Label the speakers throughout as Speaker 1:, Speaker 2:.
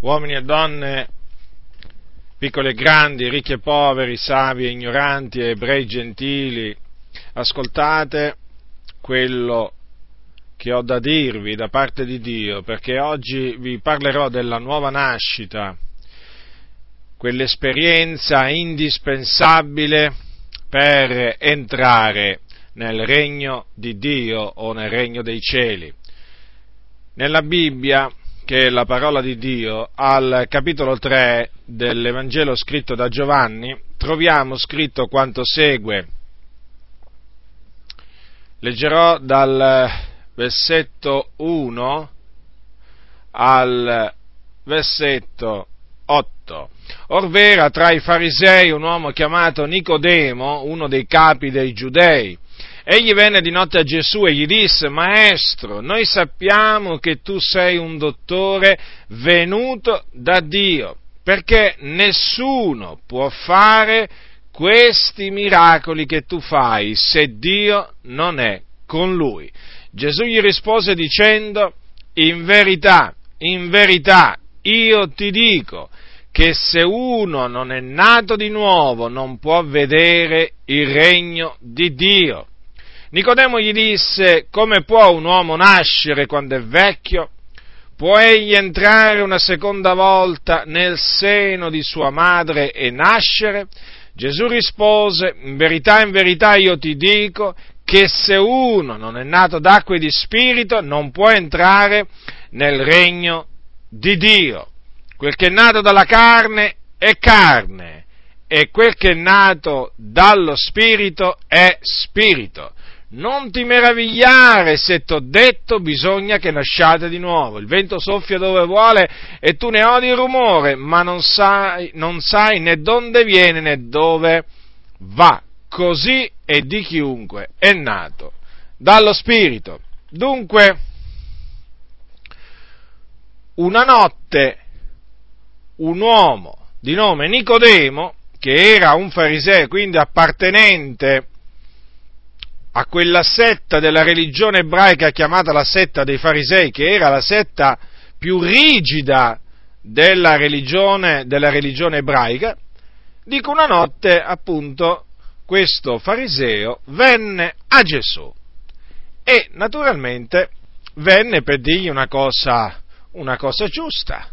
Speaker 1: uomini e donne, piccoli e grandi, ricchi e poveri, savi e ignoranti, ebrei e gentili, ascoltate quello che ho da dirvi da parte di Dio, perché oggi vi parlerò della nuova nascita, quell'esperienza indispensabile per entrare nel regno di Dio o nel regno dei cieli. Nella Bibbia, che è la parola di Dio, al capitolo 3 dell'Evangelo scritto da Giovanni, troviamo scritto quanto segue. Leggerò dal versetto 1 al versetto 8. Orvera tra i farisei un uomo chiamato Nicodemo, uno dei capi dei giudei, Egli venne di notte a Gesù e gli disse, Maestro, noi sappiamo che tu sei un dottore venuto da Dio, perché nessuno può fare questi miracoli che tu fai se Dio non è con lui. Gesù gli rispose dicendo, in verità, in verità, io ti dico che se uno non è nato di nuovo non può vedere il regno di Dio. Nicodemo gli disse, come può un uomo nascere quando è vecchio? Può egli entrare una seconda volta nel seno di sua madre e nascere? Gesù rispose, in verità, in verità io ti dico che se uno non è nato d'acqua e di spirito non può entrare nel regno di Dio. Quel che è nato dalla carne è carne e quel che è nato dallo spirito è spirito non ti meravigliare se t'ho detto bisogna che nasciate di nuovo. Il vento soffia dove vuole e tu ne odi il rumore, ma non sai, non sai né dove viene né dove va. Così è di chiunque è nato dallo Spirito. Dunque, una notte un uomo di nome Nicodemo, che era un fariseo, quindi appartenente a quella setta della religione ebraica chiamata la setta dei farisei, che era la setta più rigida della religione, della religione ebraica, dico una notte appunto questo fariseo venne a Gesù e naturalmente venne per dirgli una cosa, una cosa giusta.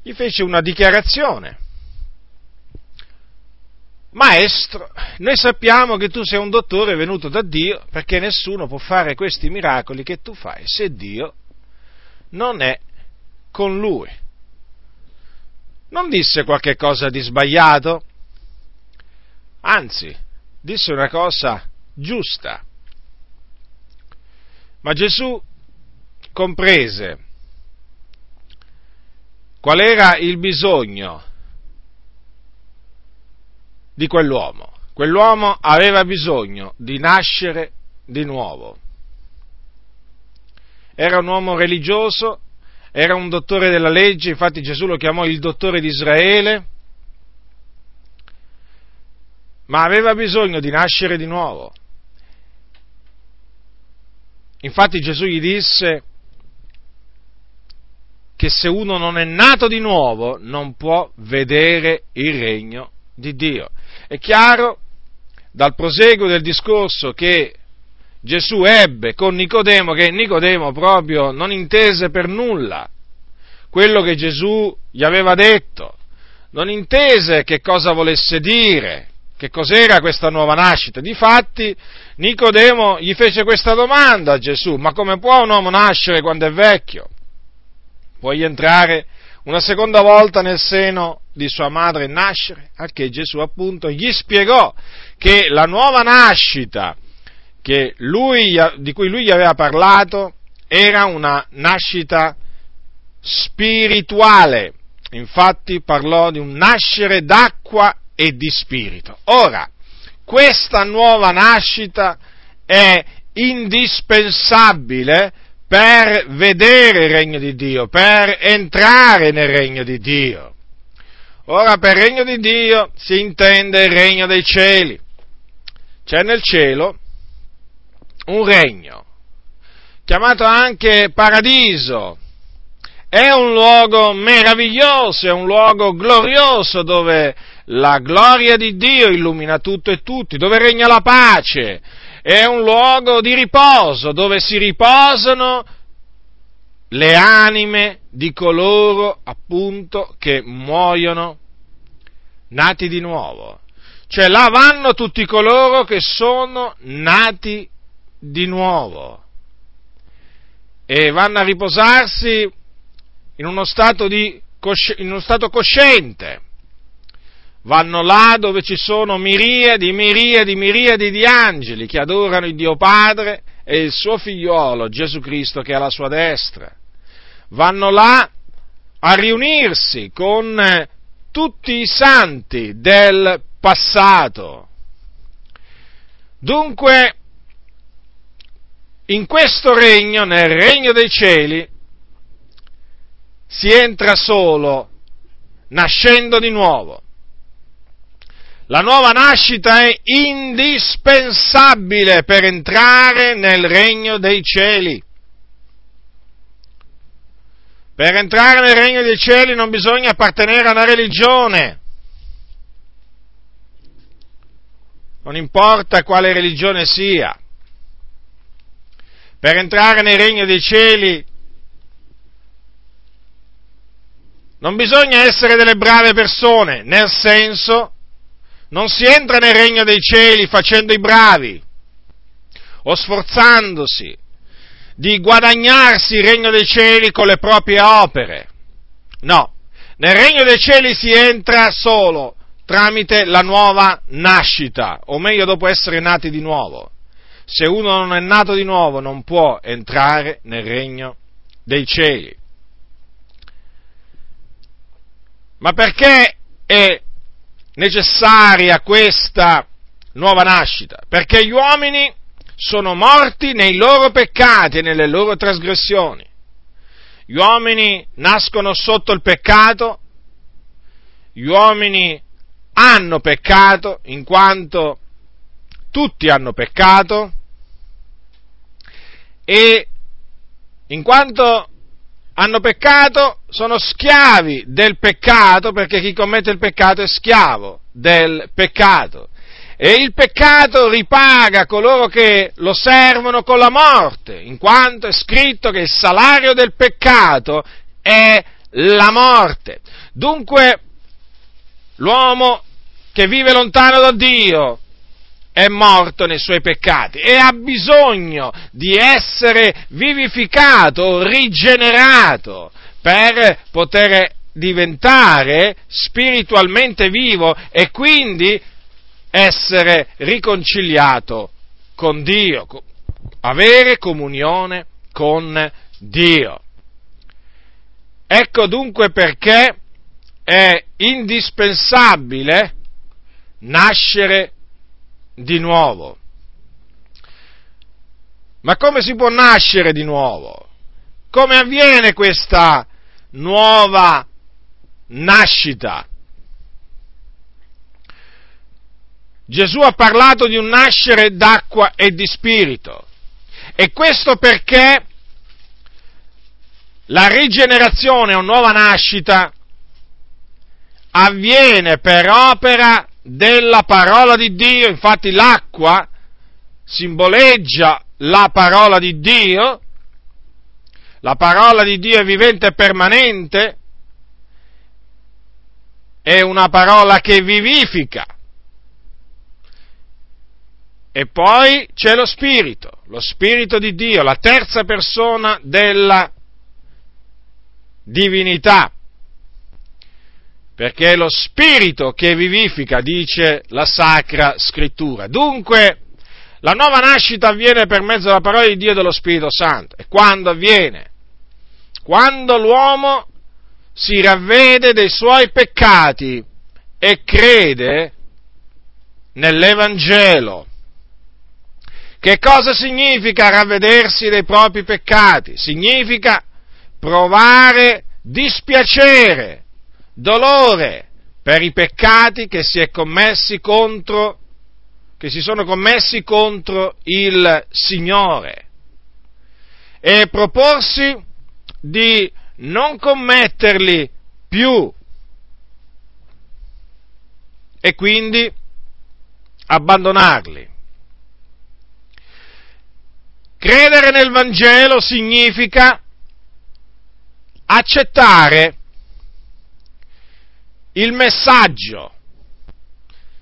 Speaker 1: Gli fece una dichiarazione Maestro, noi sappiamo che tu sei un dottore venuto da Dio perché nessuno può fare questi miracoli che tu fai se Dio non è con lui. Non disse qualche cosa di sbagliato, anzi, disse una cosa giusta. Ma Gesù comprese qual era il bisogno di quell'uomo. Quell'uomo aveva bisogno di nascere di nuovo. Era un uomo religioso, era un dottore della legge, infatti Gesù lo chiamò il dottore di Israele, ma aveva bisogno di nascere di nuovo. Infatti Gesù gli disse che se uno non è nato di nuovo non può vedere il regno di Dio. È chiaro dal proseguo del discorso che Gesù ebbe con Nicodemo che Nicodemo proprio non intese per nulla quello che Gesù gli aveva detto, non intese che cosa volesse dire, che cos'era questa nuova nascita. Difatti Nicodemo gli fece questa domanda a Gesù, ma come può un uomo nascere quando è vecchio? Puoi entrare una seconda volta nel seno di sua madre nascere, a che Gesù appunto gli spiegò che la nuova nascita lui, di cui lui gli aveva parlato era una nascita spirituale, infatti parlò di un nascere d'acqua e di spirito. Ora, questa nuova nascita è indispensabile per vedere il regno di Dio, per entrare nel regno di Dio. Ora per regno di Dio si intende il regno dei cieli. C'è nel cielo un regno, chiamato anche paradiso, è un luogo meraviglioso, è un luogo glorioso dove la gloria di Dio illumina tutto e tutti, dove regna la pace, è un luogo di riposo, dove si riposano le anime di coloro appunto che muoiono nati di nuovo. Cioè là vanno tutti coloro che sono nati di nuovo e vanno a riposarsi in uno stato, di, in uno stato cosciente. Vanno là dove ci sono miriadi, miriadi, miriadi di angeli che adorano il Dio Padre e il suo figliolo Gesù Cristo che è alla sua destra. Vanno là a riunirsi con tutti i santi del passato. Dunque, in questo regno, nel regno dei cieli, si entra solo nascendo di nuovo. La nuova nascita è indispensabile per entrare nel regno dei cieli. Per entrare nel regno dei cieli non bisogna appartenere a una religione. Non importa quale religione sia. Per entrare nel regno dei cieli non bisogna essere delle brave persone, nel senso non si entra nel regno dei cieli facendo i bravi o sforzandosi di guadagnarsi il regno dei cieli con le proprie opere. No, nel regno dei cieli si entra solo tramite la nuova nascita, o meglio dopo essere nati di nuovo. Se uno non è nato di nuovo non può entrare nel regno dei cieli. Ma perché è necessaria questa nuova nascita? Perché gli uomini sono morti nei loro peccati e nelle loro trasgressioni. Gli uomini nascono sotto il peccato, gli uomini hanno peccato in quanto tutti hanno peccato e in quanto hanno peccato sono schiavi del peccato perché chi commette il peccato è schiavo del peccato e il peccato ripaga coloro che lo servono con la morte, in quanto è scritto che il salario del peccato è la morte. Dunque, l'uomo che vive lontano da Dio è morto nei suoi peccati e ha bisogno di essere vivificato, rigenerato, per poter diventare spiritualmente vivo e quindi essere riconciliato con Dio, avere comunione con Dio. Ecco dunque perché è indispensabile nascere di nuovo. Ma come si può nascere di nuovo? Come avviene questa nuova nascita? Gesù ha parlato di un nascere d'acqua e di spirito. E questo perché la rigenerazione o nuova nascita avviene per opera della parola di Dio, infatti l'acqua simboleggia la parola di Dio, la parola di Dio è vivente e permanente, è una parola che vivifica, e poi c'è lo Spirito, lo Spirito di Dio, la terza persona della divinità. Perché è lo Spirito che vivifica, dice la Sacra Scrittura. Dunque, la nuova nascita avviene per mezzo della parola di Dio e dello Spirito Santo. E quando avviene? Quando l'uomo si ravvede dei suoi peccati e crede nell'Evangelo che cosa significa ravvedersi dei propri peccati? Significa provare dispiacere, dolore per i peccati che si, contro, che si sono commessi contro il Signore e proporsi di non commetterli più. E quindi abbandonarli. Credere nel Vangelo significa accettare il messaggio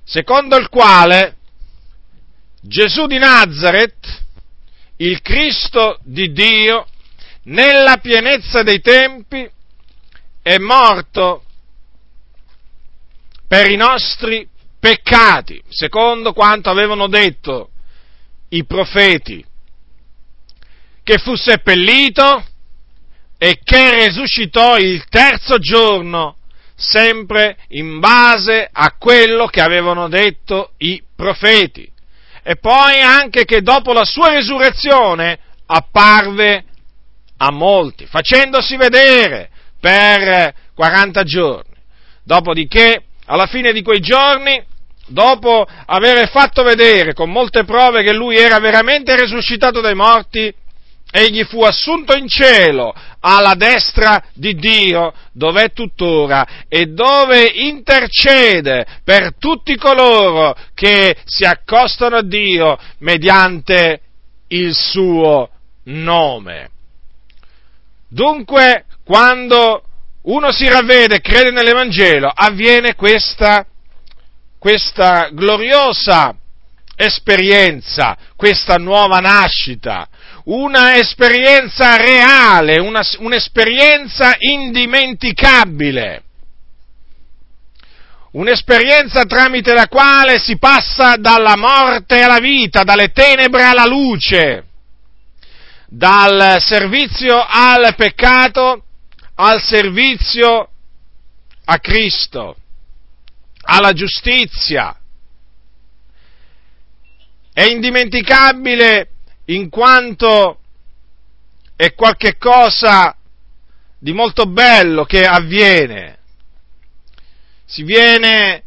Speaker 1: secondo il quale Gesù di Nazareth, il Cristo di Dio, nella pienezza dei tempi, è morto per i nostri peccati, secondo quanto avevano detto i profeti, che fu seppellito e che risuscitò il terzo giorno, sempre in base a quello che avevano detto i profeti. E poi anche che dopo la sua risurrezione apparve a molti, facendosi vedere per 40 giorni. Dopodiché, alla fine di quei giorni, dopo aver fatto vedere con molte prove che lui era veramente risuscitato dai morti, egli fu assunto in cielo alla destra di Dio, dove è tuttora e dove intercede per tutti coloro che si accostano a Dio mediante il suo nome. Dunque, quando uno si ravvede e crede nell'Evangelo, avviene questa, questa gloriosa esperienza, questa nuova nascita, una esperienza reale, una, un'esperienza indimenticabile, un'esperienza tramite la quale si passa dalla morte alla vita, dalle tenebre alla luce, dal servizio al peccato al servizio a Cristo, alla giustizia. È indimenticabile in quanto è qualche cosa di molto bello che avviene. Si viene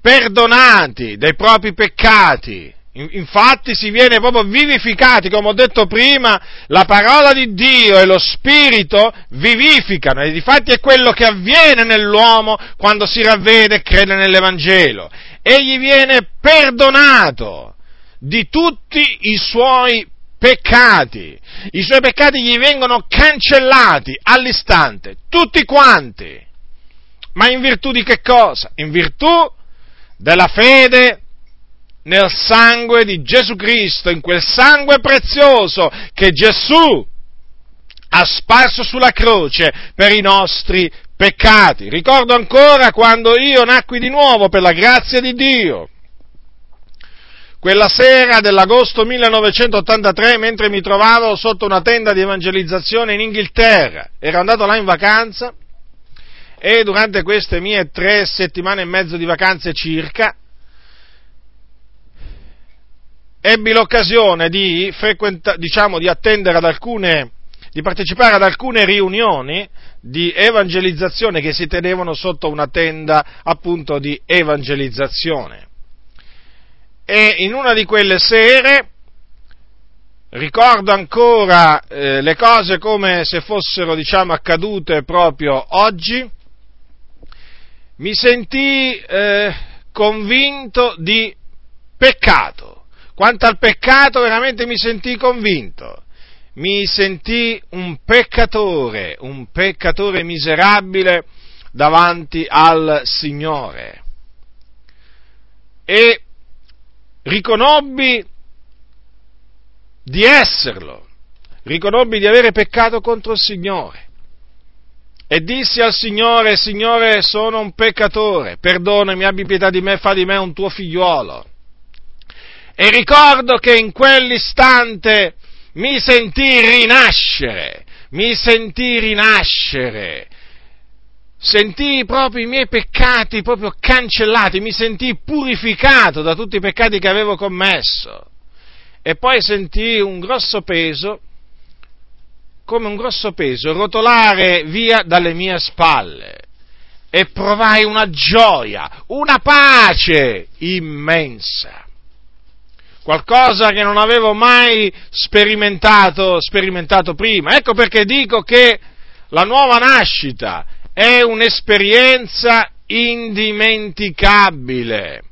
Speaker 1: perdonati dai propri peccati. Infatti si viene proprio vivificati, come ho detto prima, la parola di Dio e lo Spirito vivificano e difatti è quello che avviene nell'uomo quando si ravvede e crede nell'Evangelo. Egli viene perdonato di tutti i suoi peccati. I suoi peccati gli vengono cancellati all'istante, tutti quanti. Ma in virtù di che cosa? In virtù della fede nel sangue di Gesù Cristo, in quel sangue prezioso che Gesù ha sparso sulla croce per i nostri peccati. Ricordo ancora quando io nacqui di nuovo per la grazia di Dio quella sera dell'agosto 1983, mentre mi trovavo sotto una tenda di evangelizzazione in Inghilterra, ero andato là in vacanza e durante queste mie tre settimane e mezzo di vacanze circa, ebbi l'occasione di, frequenta- diciamo, di attendere ad alcune, di partecipare ad alcune riunioni di evangelizzazione che si tenevano sotto una tenda appunto di evangelizzazione e in una di quelle sere ricordo ancora eh, le cose come se fossero diciamo accadute proprio oggi mi sentii eh, convinto di peccato. Quanto al peccato veramente mi sentii convinto. Mi sentii un peccatore un peccatore miserabile davanti al Signore. E riconobbi di esserlo, riconobbi di avere peccato contro il Signore. E dissi al Signore, Signore, sono un peccatore, perdonami, abbi pietà di me, fa di me un tuo figliuolo. E ricordo che in quell'istante mi sentì rinascere, mi sentì rinascere sentii proprio i miei peccati proprio cancellati, mi sentii purificato da tutti i peccati che avevo commesso. E poi sentii un grosso peso, come un grosso peso, rotolare via dalle mie spalle. E provai una gioia, una pace immensa. Qualcosa che non avevo mai sperimentato, sperimentato prima. Ecco perché dico che la nuova nascita è un'esperienza indimenticabile.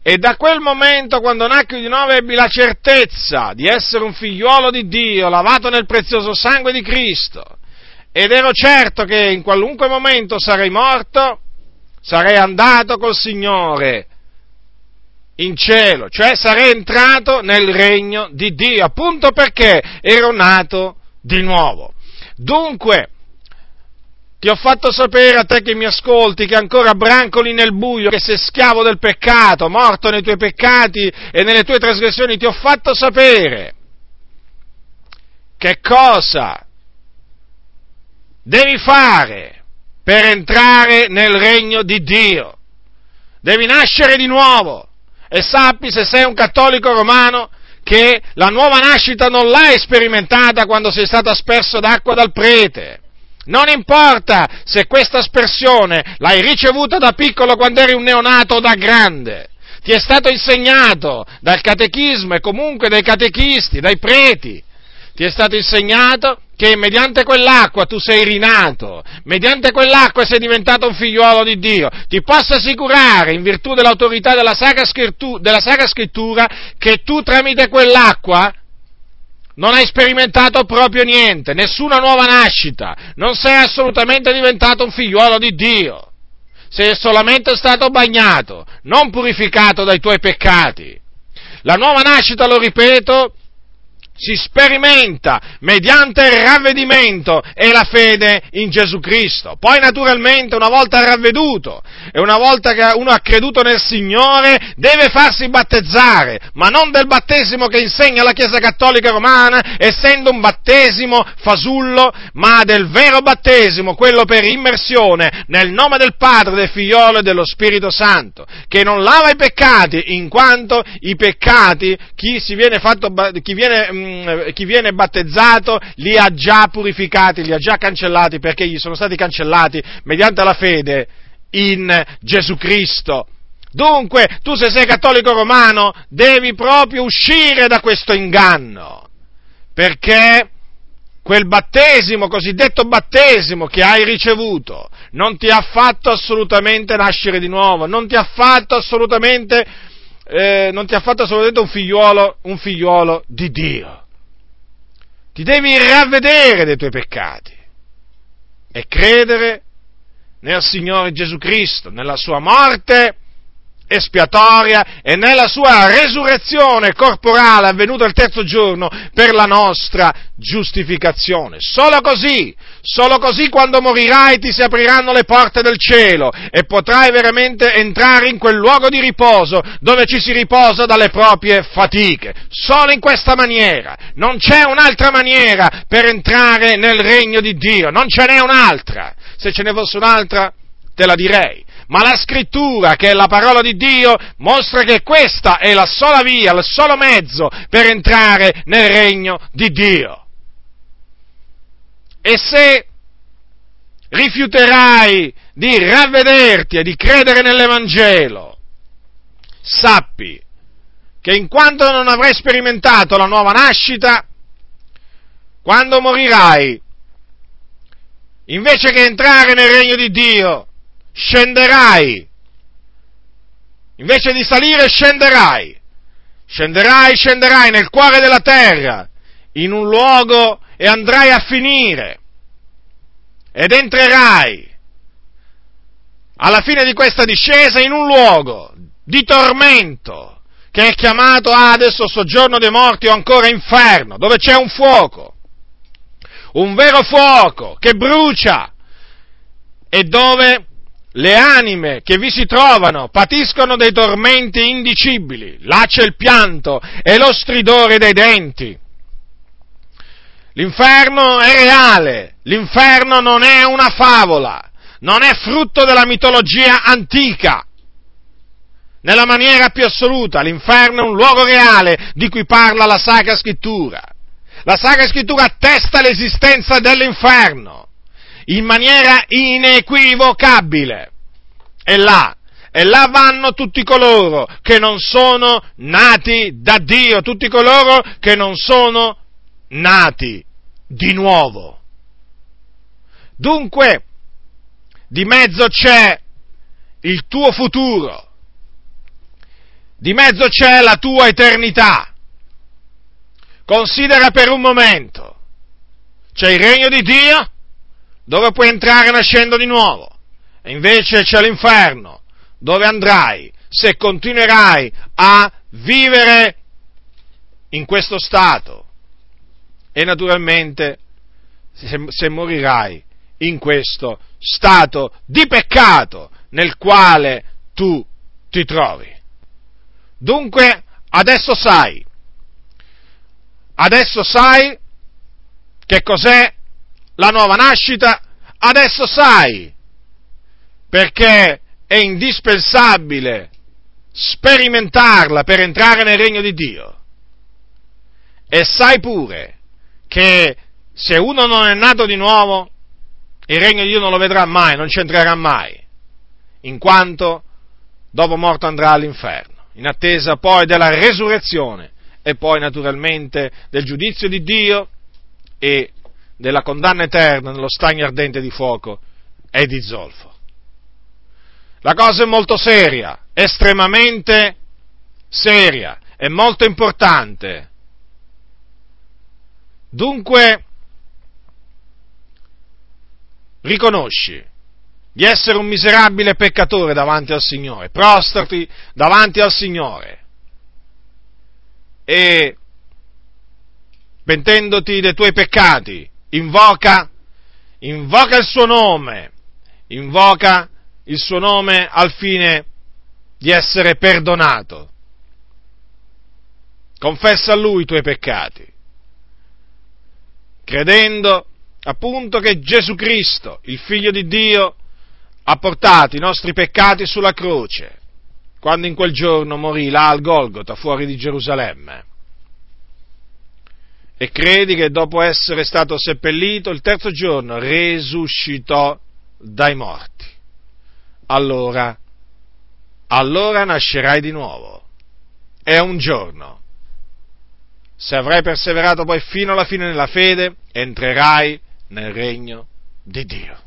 Speaker 1: E da quel momento, quando nacqui di nuovo, ebbi la certezza di essere un figliuolo di Dio, lavato nel prezioso sangue di Cristo. Ed ero certo che in qualunque momento sarei morto, sarei andato col Signore in cielo, cioè sarei entrato nel regno di Dio, appunto perché ero nato di nuovo. Dunque, ti ho fatto sapere a te che mi ascolti che ancora brancoli nel buio, che sei schiavo del peccato, morto nei tuoi peccati e nelle tue trasgressioni, ti ho fatto sapere. Che cosa devi fare per entrare nel regno di Dio. Devi nascere di nuovo. E sappi se sei un cattolico romano che la nuova nascita non l'hai sperimentata quando sei stato asperso d'acqua dal prete non importa se questa aspersione l'hai ricevuta da piccolo quando eri un neonato o da grande. Ti è stato insegnato dal catechismo e comunque dai catechisti, dai preti. Ti è stato insegnato che mediante quell'acqua tu sei rinato, mediante quell'acqua sei diventato un figliuolo di Dio. Ti posso assicurare, in virtù dell'autorità della Sacra Scrittura, della Sacra Scrittura che tu tramite quell'acqua non hai sperimentato proprio niente, nessuna nuova nascita, non sei assolutamente diventato un figliuolo di Dio, sei solamente stato bagnato, non purificato dai tuoi peccati. La nuova nascita, lo ripeto, si sperimenta mediante il ravvedimento e la fede in Gesù Cristo. Poi naturalmente una volta ravveduto e una volta che uno ha creduto nel Signore deve farsi battezzare, ma non del battesimo che insegna la Chiesa Cattolica Romana, essendo un battesimo fasullo, ma del vero battesimo, quello per immersione nel nome del Padre, del Figliolo e dello Spirito Santo, che non lava i peccati, in quanto i peccati, chi, viene, fatto, chi viene Mm, chi viene battezzato li ha già purificati, li ha già cancellati perché gli sono stati cancellati mediante la fede in Gesù Cristo. Dunque, tu se sei cattolico romano devi proprio uscire da questo inganno, perché quel battesimo, cosiddetto battesimo che hai ricevuto, non ti ha fatto assolutamente nascere di nuovo, non ti ha fatto assolutamente, eh, non ti ha fatto assolutamente un figliuolo, un figliuolo di Dio. Ti devi ravvedere dei tuoi peccati e credere nel Signore Gesù Cristo, nella sua morte espiatoria e nella sua resurrezione corporale avvenuta il terzo giorno per la nostra giustificazione. Solo così, solo così quando morirai ti si apriranno le porte del cielo e potrai veramente entrare in quel luogo di riposo dove ci si riposa dalle proprie fatiche. Solo in questa maniera. Non c'è un'altra maniera per entrare nel regno di Dio, non ce n'è un'altra. Se ce ne fosse un'altra, te la direi ma la scrittura, che è la parola di Dio, mostra che questa è la sola via, il solo mezzo per entrare nel regno di Dio. E se rifiuterai di ravvederti e di credere nell'Evangelo, sappi che in quanto non avrai sperimentato la nuova nascita, quando morirai, invece che entrare nel regno di Dio, scenderai. Invece di salire scenderai. Scenderai, scenderai nel cuore della terra, in un luogo e andrai a finire. Ed entrerai alla fine di questa discesa in un luogo di tormento che è chiamato adesso soggiorno dei morti o ancora inferno, dove c'è un fuoco, un vero fuoco che brucia e dove le anime che vi si trovano patiscono dei tormenti indicibili, là c'è il pianto e lo stridore dei denti. L'inferno è reale, l'inferno non è una favola, non è frutto della mitologia antica. Nella maniera più assoluta, l'inferno è un luogo reale di cui parla la Sacra Scrittura. La Sacra Scrittura attesta l'esistenza dell'inferno in maniera inequivocabile. E là, e là vanno tutti coloro che non sono nati da Dio, tutti coloro che non sono nati di nuovo. Dunque, di mezzo c'è il tuo futuro, di mezzo c'è la tua eternità. Considera per un momento, c'è il regno di Dio dove puoi entrare nascendo di nuovo, e invece c'è l'inferno. Dove andrai? Se continuerai a vivere in questo stato. E naturalmente se, se morirai in questo stato di peccato nel quale tu ti trovi. Dunque, adesso sai, adesso sai che cos'è la nuova nascita, adesso sai perché è indispensabile sperimentarla per entrare nel regno di Dio. E sai pure che se uno non è nato di nuovo, il regno di Dio non lo vedrà mai, non ci entrerà mai, in quanto dopo morto andrà all'inferno, in attesa poi della resurrezione e poi naturalmente del giudizio di Dio e della condanna eterna nello stagno ardente di fuoco e di zolfo. La cosa è molto seria, estremamente seria, è molto importante. Dunque, riconosci di essere un miserabile peccatore davanti al Signore, prostrati davanti al Signore e pentendoti dei tuoi peccati, invoca, invoca il suo nome, invoca il suo nome al fine di essere perdonato. Confessa a lui i tuoi peccati, credendo appunto che Gesù Cristo, il Figlio di Dio, ha portato i nostri peccati sulla croce, quando in quel giorno morì là al Golgota, fuori di Gerusalemme. E credi che dopo essere stato seppellito, il terzo giorno resuscitò dai morti. Allora, allora nascerai di nuovo. È un giorno. Se avrai perseverato poi fino alla fine nella fede, entrerai nel regno di Dio.